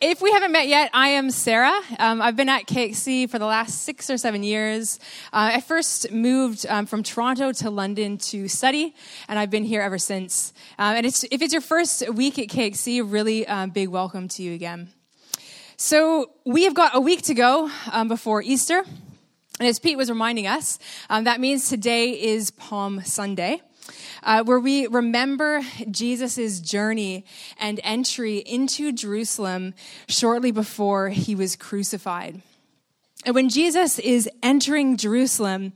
if we haven't met yet, I am Sarah. Um, I've been at KXC for the last six or seven years. Uh, I first moved um, from Toronto to London to study, and I've been here ever since. Um, and it's, if it's your first week at KXC, really um, big welcome to you again. So we have got a week to go um, before Easter. And as Pete was reminding us, um, that means today is Palm Sunday uh, where we remember Jesus' journey and entry into Jerusalem shortly before he was crucified. And when Jesus is entering Jerusalem,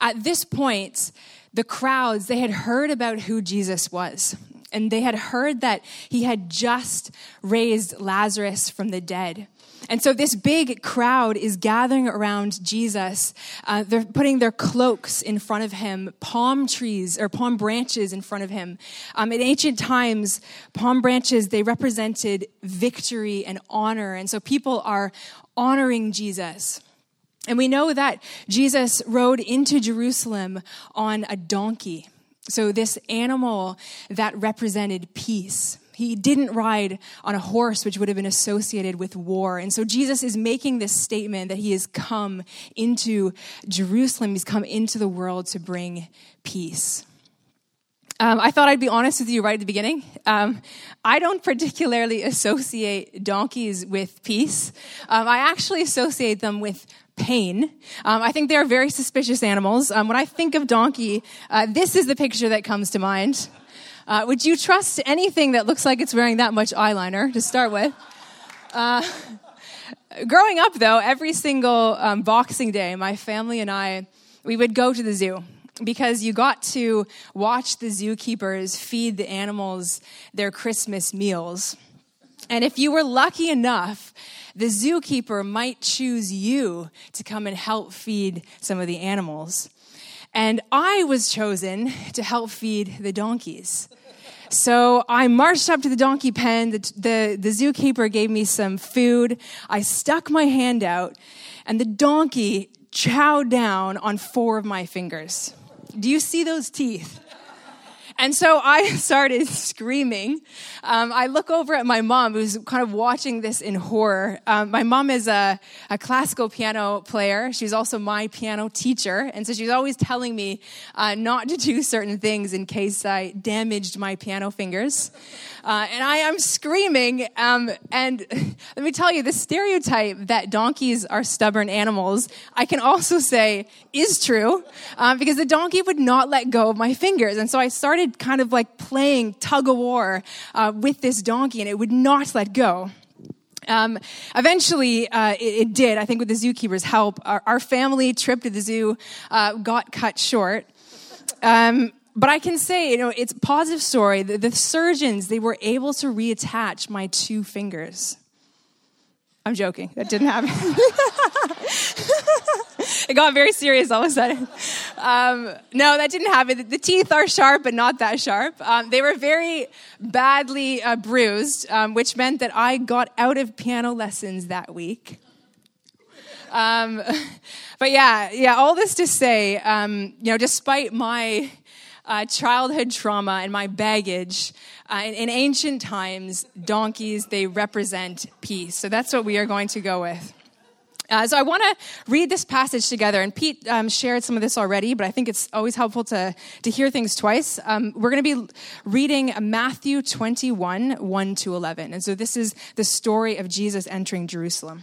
at this point, the crowds, they had heard about who Jesus was. And they had heard that he had just raised Lazarus from the dead. And so this big crowd is gathering around Jesus. Uh, they're putting their cloaks in front of him, palm trees or palm branches in front of him. Um, in ancient times, palm branches, they represented victory and honor. And so people are honoring Jesus. And we know that Jesus rode into Jerusalem on a donkey. So, this animal that represented peace. He didn't ride on a horse, which would have been associated with war. And so Jesus is making this statement that he has come into Jerusalem, he's come into the world to bring peace. Um, I thought I'd be honest with you right at the beginning. Um, I don't particularly associate donkeys with peace. Um, I actually associate them with pain. Um, I think they're very suspicious animals. Um, when I think of donkey, uh, this is the picture that comes to mind. Uh, would you trust anything that looks like it's wearing that much eyeliner to start with? Uh, growing up, though, every single um, Boxing Day, my family and I, we would go to the zoo because you got to watch the zookeepers feed the animals their Christmas meals. And if you were lucky enough, the zookeeper might choose you to come and help feed some of the animals. And I was chosen to help feed the donkeys. So I marched up to the donkey pen. The, the, the, zookeeper gave me some food. I stuck my hand out, and the donkey chowed down on four of my fingers. Do you see those teeth? And so I started screaming. Um, I look over at my mom, who's kind of watching this in horror. Um, my mom is a, a, classical piano player. She's also my piano teacher. And so she's always telling me uh, not to do certain things in case I damaged my piano fingers. Uh, and I am screaming. Um, and let me tell you, the stereotype that donkeys are stubborn animals, I can also say is true uh, because the donkey would not let go of my fingers. And so I started started kind of like playing tug of war uh, with this donkey, and it would not let go. Um, eventually, uh, it, it, did. I think with the zookeeper's help, our, our family trip to the zoo uh, got cut short. Um, but I can say, you know, it's a positive story. The, the surgeons they were able to reattach my two fingers. I'm joking. That didn't happen. it got very serious all of a sudden. Um, no, that didn't happen. The teeth are sharp, but not that sharp. Um, they were very badly uh, bruised, um, which meant that I got out of piano lessons that week. Um, but yeah, yeah, all this to say, um, you know, despite my uh, childhood trauma and my baggage, uh, in, in ancient times, donkeys, they represent peace. So that's what we are going to go with. Uh, so I want to read this passage together, and Pete um, shared some of this already, but I think it's always helpful to, to hear things twice. Um, we're going to be reading Matthew 21, 1 to 11. And so this is the story of Jesus entering Jerusalem.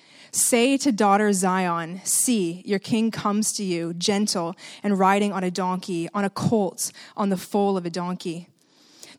Say to daughter Zion, See, your king comes to you, gentle and riding on a donkey, on a colt, on the foal of a donkey.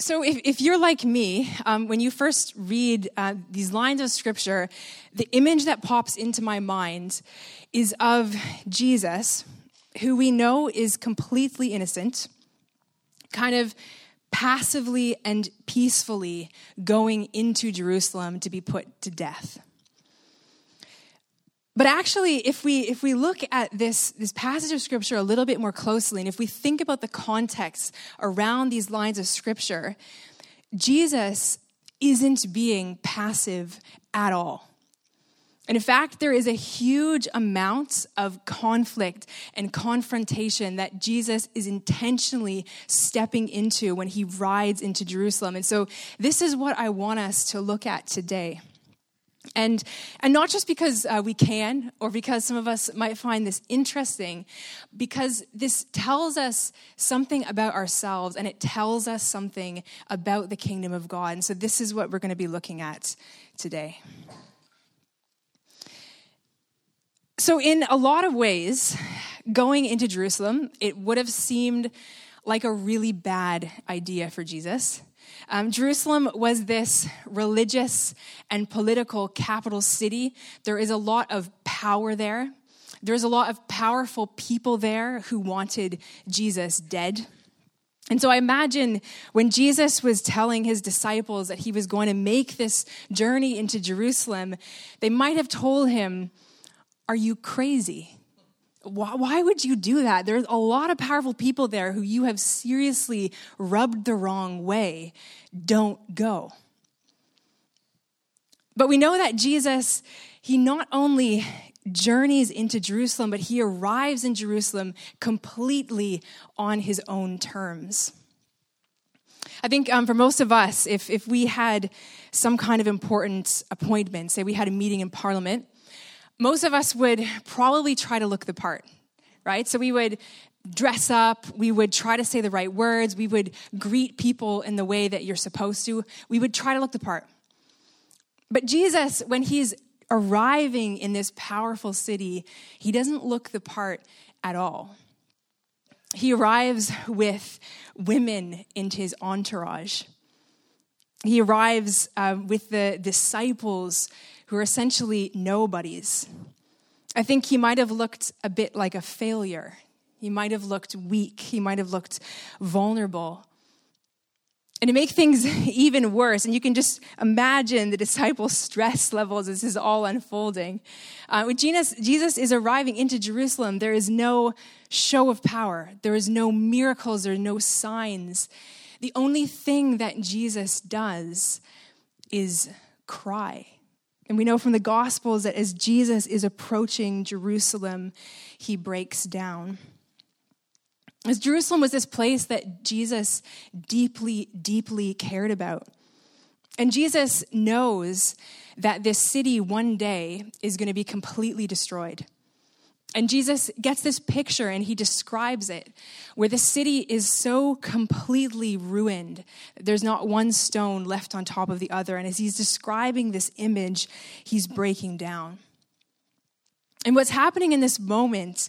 So, if, if you're like me, um, when you first read uh, these lines of scripture, the image that pops into my mind is of Jesus, who we know is completely innocent, kind of passively and peacefully going into Jerusalem to be put to death. But actually, if we, if we look at this, this passage of scripture a little bit more closely, and if we think about the context around these lines of scripture, Jesus isn't being passive at all. And in fact, there is a huge amount of conflict and confrontation that Jesus is intentionally stepping into when he rides into Jerusalem. And so, this is what I want us to look at today. And, and not just because uh, we can or because some of us might find this interesting, because this tells us something about ourselves and it tells us something about the kingdom of God. And so, this is what we're going to be looking at today. So, in a lot of ways, going into Jerusalem, it would have seemed like a really bad idea for Jesus. Um, Jerusalem was this religious and political capital city. There is a lot of power there. There's a lot of powerful people there who wanted Jesus dead. And so I imagine when Jesus was telling his disciples that he was going to make this journey into Jerusalem, they might have told him, are you crazy? Why, why, would you do that? There's a lot of powerful people there who you have seriously rubbed the wrong way. Don't go. But we know that Jesus, he not only journeys into Jerusalem, but he arrives in Jerusalem completely on his own terms. I think um, for most of us, if, if we had some kind of important appointment, say we had a meeting in Parliament, most of us would probably try to look the part, right? So we would dress up, we would try to say the right words, we would greet people in the way that you're supposed to. We would try to look the part. But Jesus, when he's arriving in this powerful city, he doesn't look the part at all. He arrives with women into his entourage. He arrives uh, with the disciples who are essentially nobodies. I think he might have looked a bit like a failure. He might have looked weak. He might have looked vulnerable. And to make things even worse, and you can just imagine the disciples' stress levels as this is all unfolding. Uh, when Jesus, Jesus is arriving into Jerusalem, there is no show of power, there is no miracles, there are no signs. The only thing that Jesus does is cry. And we know from the Gospels that as Jesus is approaching Jerusalem, he breaks down. As Jerusalem was this place that Jesus deeply, deeply cared about. And Jesus knows that this city one day is going to be completely destroyed. And Jesus gets this picture and he describes it where the city is so completely ruined. There's not one stone left on top of the other. And as he's describing this image, he's breaking down. And what's happening in this moment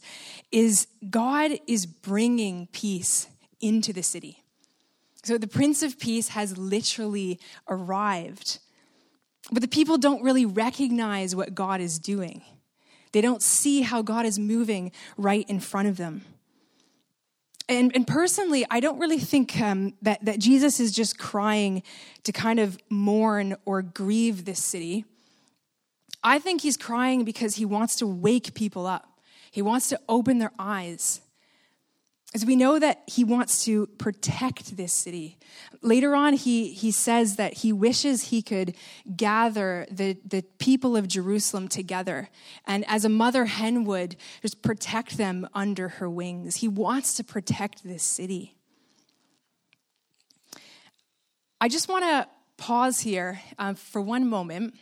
is God is bringing peace into the city. So the Prince of Peace has literally arrived. But the people don't really recognize what God is doing. They don't see how God is moving right in front of them. And, and personally, I don't really think um, that, that Jesus is just crying to kind of mourn or grieve this city. I think he's crying because he wants to wake people up, he wants to open their eyes. As we know that he wants to protect this city. Later on, he, he says that he wishes he could gather the, the people of Jerusalem together. And as a mother hen would, just protect them under her wings. He wants to protect this city. I just want to pause here um, for one moment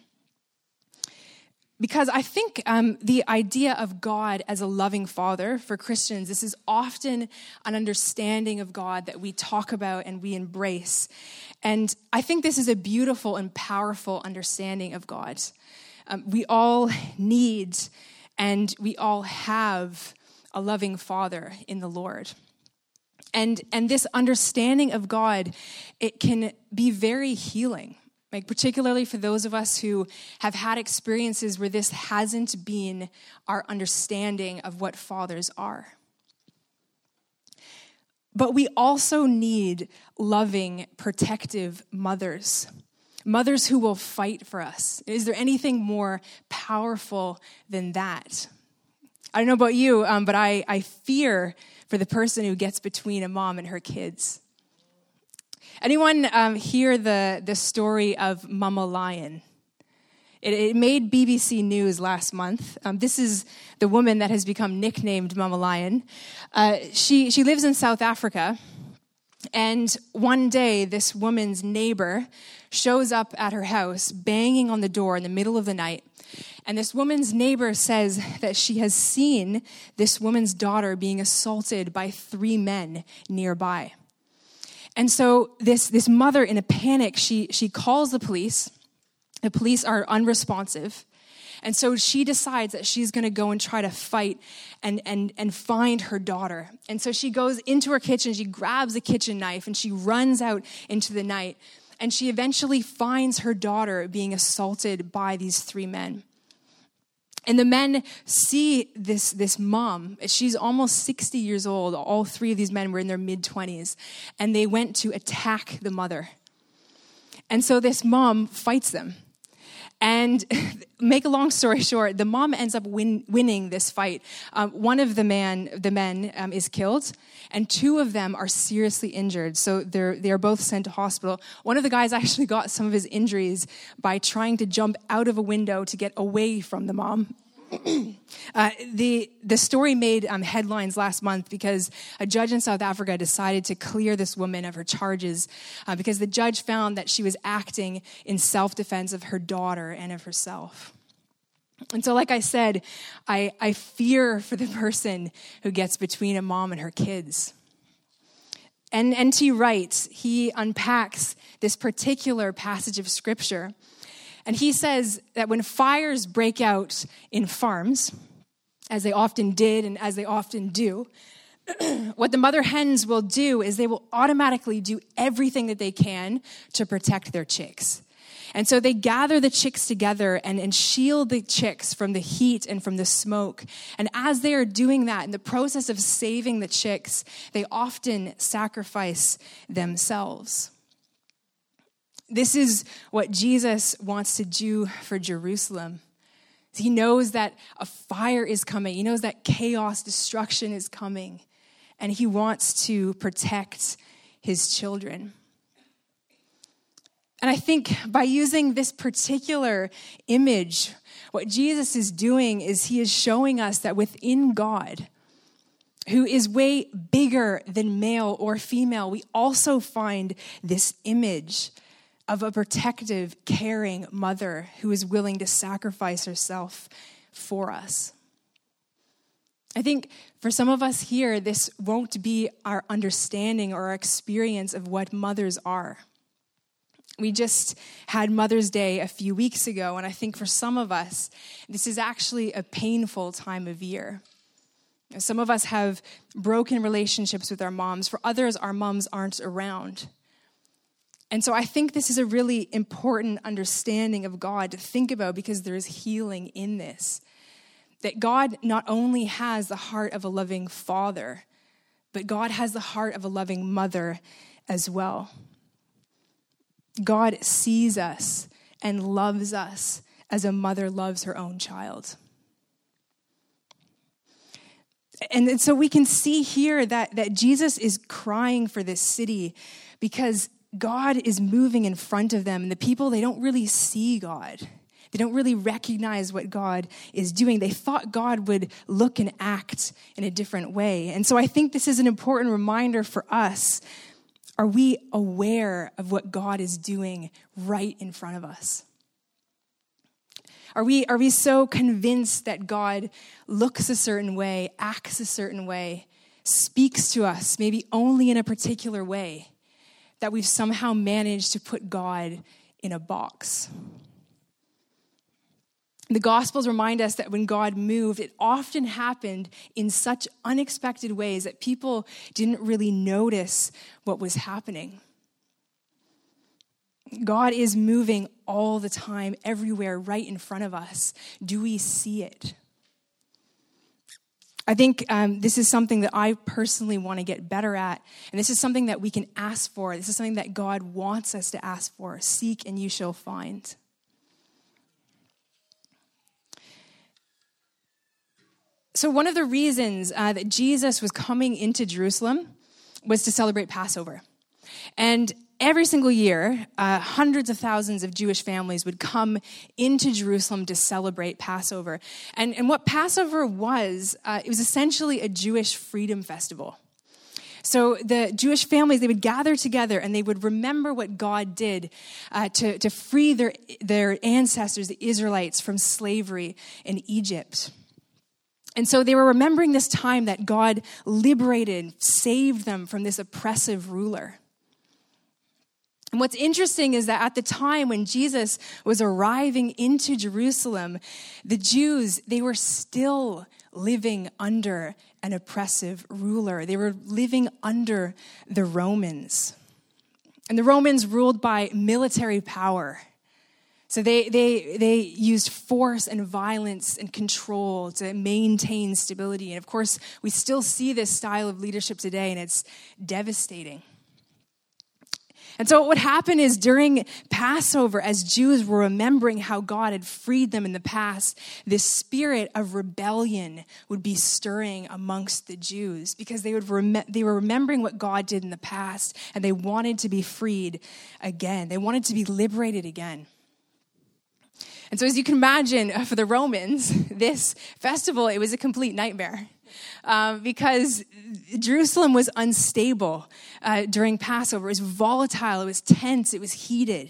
because I think um, the idea of God as a loving father for Christians, this is often an understanding of God that we talk about and we embrace. And I think this is a beautiful and powerful understanding of God. Um, we all need and we all have a loving father in the Lord. And, and this understanding of God, it can be very healing like, particularly for those of us who have had experiences where this hasn't been our understanding of what fathers are. But we also need loving, protective mothers. Mothers who will fight for us. Is there anything more powerful than that? I don't know about you, um, but I, I fear for the person who gets between a mom and her kids. Anyone um, hear the, the story of Mama Lion? It, it made BBC News last month. Um, this is the woman that has become nicknamed Mama Lion. Uh, she, she lives in South Africa. And one day, this woman's neighbor shows up at her house, banging on the door in the middle of the night. And this woman's neighbor says that she has seen this woman's daughter being assaulted by three men nearby. And so this, this mother, in a panic, she, she calls the police. The police are unresponsive. And so she decides that she's going to go and try to fight and, and, and find her daughter. And so she goes into her kitchen, she grabs a kitchen knife, and she runs out into the night. And she eventually finds her daughter being assaulted by these three men. And the men see this, this mom. She's almost 60 years old. All three of these men were in their mid 20s. And they went to attack the mother. And so this mom fights them. And make a long story short, the mom ends up win, winning this fight. Um, one of the man, the men, um, is killed, and two of them are seriously injured. So they're they are both sent to hospital. One of the guys actually got some of his injuries by trying to jump out of a window to get away from the mom uh, the, the story made um, headlines last month because a judge in South Africa decided to clear this woman of her charges uh, because the judge found that she was acting in self defense of her daughter and of herself. And so, like I said, I, I fear for the person who gets between a mom and her kids. And N.T. Wright, he unpacks this particular passage of scripture and he says that when fires break out in farms, as they often did and as they often do, what the mother hens will do is they will automatically do everything that they can to protect their chicks. And so they gather the chicks together and, and shield the chicks from the heat and from the smoke. And as they are doing that, in the process of saving the chicks, they often sacrifice themselves. This is what Jesus wants to do for Jerusalem. He knows that a fire is coming, he knows that chaos, destruction is coming, and he wants to protect his children. And I think by using this particular image, what Jesus is doing is he is showing us that within God, who is way bigger than male or female, we also find this image of a protective, caring mother who is willing to sacrifice herself for us. I think for some of us here, this won't be our understanding or our experience of what mothers are. We just had Mother's Day a few weeks ago, and I think for some of us, this is actually a painful time of year. Some of us have broken relationships with our moms. For others, our moms aren't around. And so I think this is a really important understanding of God to think about because there is healing in this. That God not only has the heart of a loving father, but God has the heart of a loving mother as well. God sees us and loves us as a mother loves her own child. And so we can see here that, that Jesus is crying for this city because God is moving in front of them, and the people, they don't really see God. They don't really recognize what God is doing. They thought God would look and act in a different way. And so I think this is an important reminder for us Are we aware of what God is doing right in front of us? Are we, are we so convinced that God looks a certain way, acts a certain way, speaks to us, maybe only in a particular way, that we've somehow managed to put God in a box? The Gospels remind us that when God moved, it often happened in such unexpected ways that people didn't really notice what was happening. God is moving all the time, everywhere, right in front of us. Do we see it? I think um, this is something that I personally want to get better at. And this is something that we can ask for. This is something that God wants us to ask for. Seek and you shall find. So, one of the reasons uh, that Jesus was coming into Jerusalem was to celebrate Passover. And every single year, uh, hundreds of thousands of Jewish families would come into Jerusalem to celebrate Passover. And, and what Passover was, uh, it was essentially a Jewish freedom festival. So the Jewish families, they would gather together and they would remember what God did uh, to, to free their, their ancestors, the Israelites, from slavery in Egypt. And so they were remembering this time that God liberated, saved them from this oppressive ruler. And what's interesting is that at the time when Jesus was arriving into Jerusalem, the Jews, they were still living under an oppressive ruler. They were living under the Romans. And the Romans ruled by military power. So they, they, they used force and violence and control to maintain stability. And of course, we still see this style of leadership today, and it's devastating. And so, what would happen is during Passover, as Jews were remembering how God had freed them in the past, this spirit of rebellion would be stirring amongst the Jews because they, would rem- they were remembering what God did in the past and they wanted to be freed again. They wanted to be liberated again. And so, as you can imagine, for the Romans, this festival, it was a complete nightmare. Um, because Jerusalem was unstable uh, during Passover. It was volatile, it was tense, it was heated.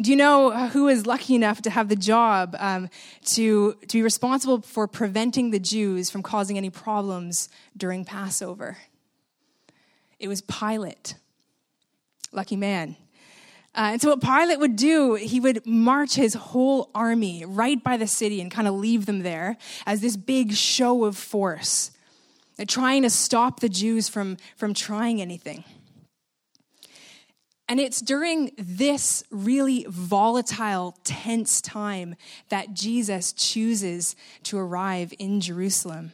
Do you know who was lucky enough to have the job um, to, to be responsible for preventing the Jews from causing any problems during Passover? It was Pilate. Lucky man. Uh, and so, what Pilate would do, he would march his whole army right by the city and kind of leave them there as this big show of force, uh, trying to stop the Jews from, from trying anything. And it's during this really volatile, tense time that Jesus chooses to arrive in Jerusalem.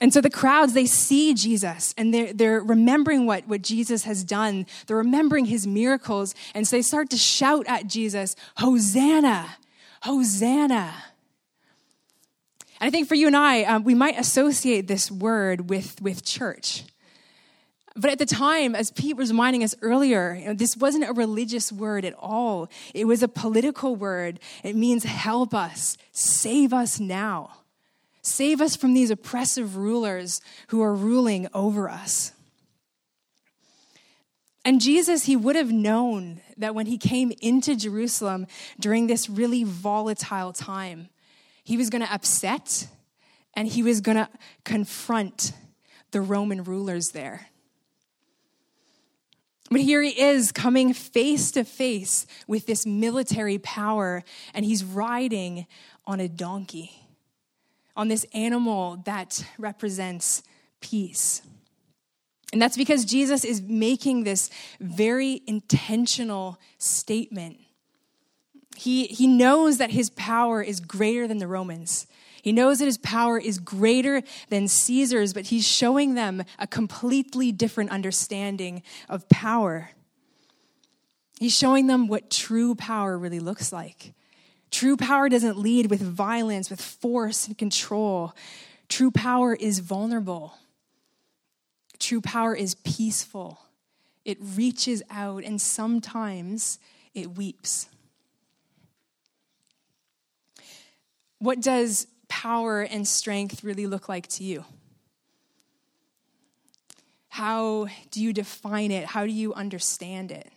And so the crowds, they see Jesus and they're, they're remembering what, what Jesus has done. They're remembering his miracles. And so they start to shout at Jesus, Hosanna, Hosanna. And I think for you and I, um, we might associate this word with, with church. But at the time, as Pete was reminding us earlier, you know, this wasn't a religious word at all. It was a political word. It means help us, save us now. Save us from these oppressive rulers who are ruling over us. And Jesus, he would have known that when he came into Jerusalem during this really volatile time, he was going to upset and he was going to confront the Roman rulers there. But here he is coming face to face with this military power, and he's riding on a donkey on this animal that represents peace. And that's because Jesus is making this very intentional statement. He, he knows that his power is greater than the Romans. He knows that his power is greater than Caesar's, but he's showing them a completely different understanding of power. He's showing them what true power really looks like. True power doesn't lead with violence, with force and control. True power is vulnerable. True power is peaceful. It reaches out and sometimes it weeps. What does power and strength really look like to you? how do you define it? How do you understand it?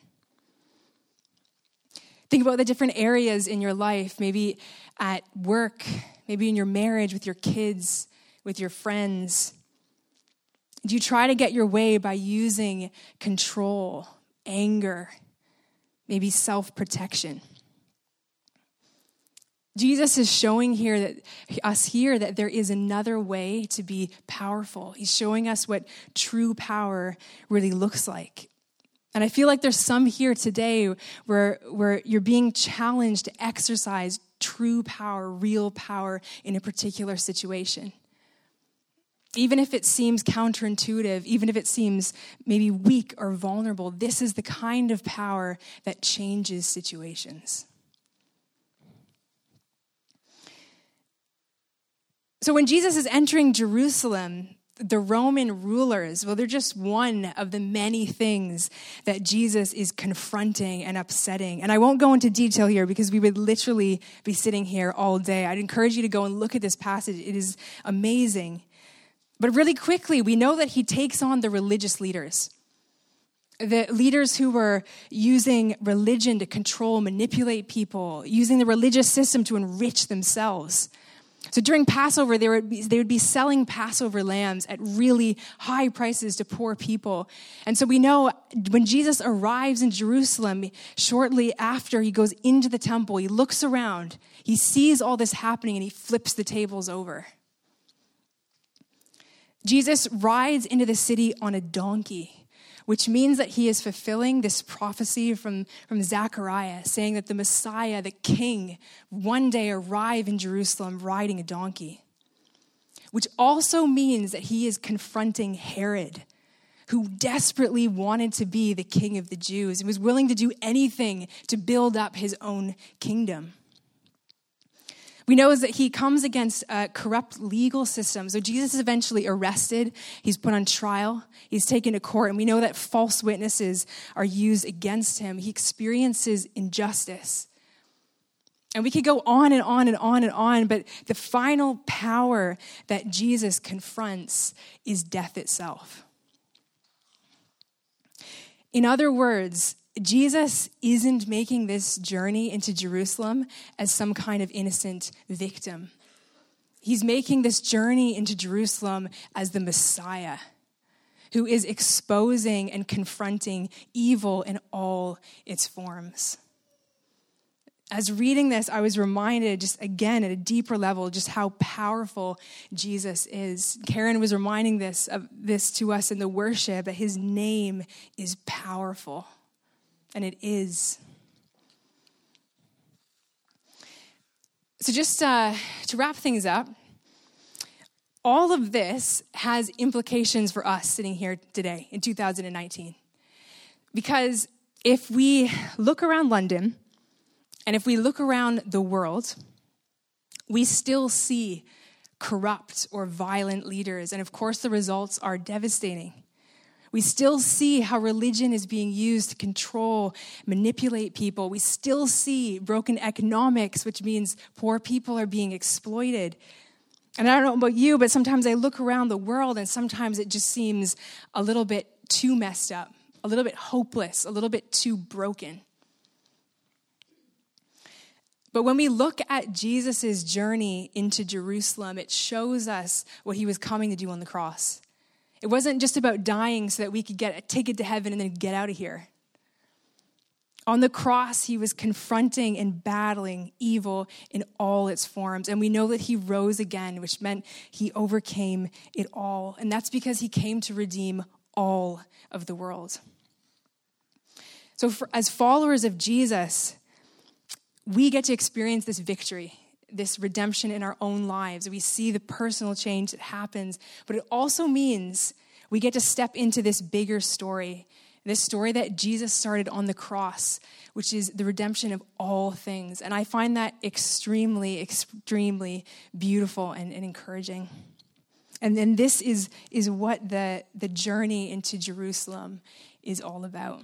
Think about the different areas in your life, maybe at work, maybe in your marriage, with your kids, with your friends. Do you try to get your way by using control, anger, maybe self protection? Jesus is showing here that us here that there is another way to be powerful. He's showing us what true power really looks like. And I feel like there's some here today where, where you're being challenged to exercise true power, real power in a particular situation. Even if it seems counterintuitive, even if it seems maybe weak or vulnerable, this is the kind of power that changes situations. So when Jesus is entering Jerusalem, the Roman rulers, well, they're just one of the many things that Jesus is confronting and upsetting. And I won't go into detail here because we would literally be sitting here all day. I'd encourage you to go and look at this passage, it is amazing. But really quickly, we know that he takes on the religious leaders. The leaders who were using religion to control, manipulate people, using the religious system to enrich themselves. So during Passover, they would, be, they would be selling Passover lambs at really high prices to poor people. And so we know when Jesus arrives in Jerusalem, shortly after he goes into the temple, he looks around, he sees all this happening, and he flips the tables over. Jesus rides into the city on a donkey which means that he is fulfilling this prophecy from, from Zechariah, saying that the Messiah, the king, one day arrive in Jerusalem riding a donkey. Which also means that he is confronting Herod, who desperately wanted to be the king of the Jews and was willing to do anything to build up his own kingdom. We know is that he comes against a corrupt legal system. So Jesus is eventually arrested. He's put on trial. He's taken to court. And we know that false witnesses are used against him. He experiences injustice. And we could go on and on and on and on, but the final power that Jesus confronts is death itself. In other words, Jesus isn't making this journey into Jerusalem as some kind of innocent victim. He's making this journey into Jerusalem as the Messiah who is exposing and confronting evil in all its forms. As reading this, I was reminded, just again at a deeper level, just how powerful Jesus is. Karen was reminding this of this to us in the worship that his name is powerful and it is. So, just uh, to wrap things up, all of this has implications for us sitting here today in 2019. Because if we look around London and if we look around the world, we still see corrupt or violent leaders. And of course, the results are devastating. We still see how religion is being used to control, manipulate people. We still see broken economics, which means poor people are being exploited. And I don't know about you, but sometimes I look around the world and sometimes it just seems a little bit too messed up, a little bit hopeless, a little bit too broken. But when we look at Jesus' journey into Jerusalem, it shows us what he was coming to do on the cross. It wasn't just about dying so that we could get a ticket to heaven and then get out of here. On the cross, he was confronting and battling evil in all its forms. And we know that he rose again, which meant he overcame it all. And that's because he came to redeem all of the world. So, for, as followers of Jesus, we get to experience this victory this redemption in our own lives. We see the personal change that happens, but it also means we get to step into this bigger story, this story that Jesus started on the cross, which is the redemption of all things. And I find that extremely, extremely beautiful and, and encouraging. And then this is, is what the, the journey into Jerusalem is all about.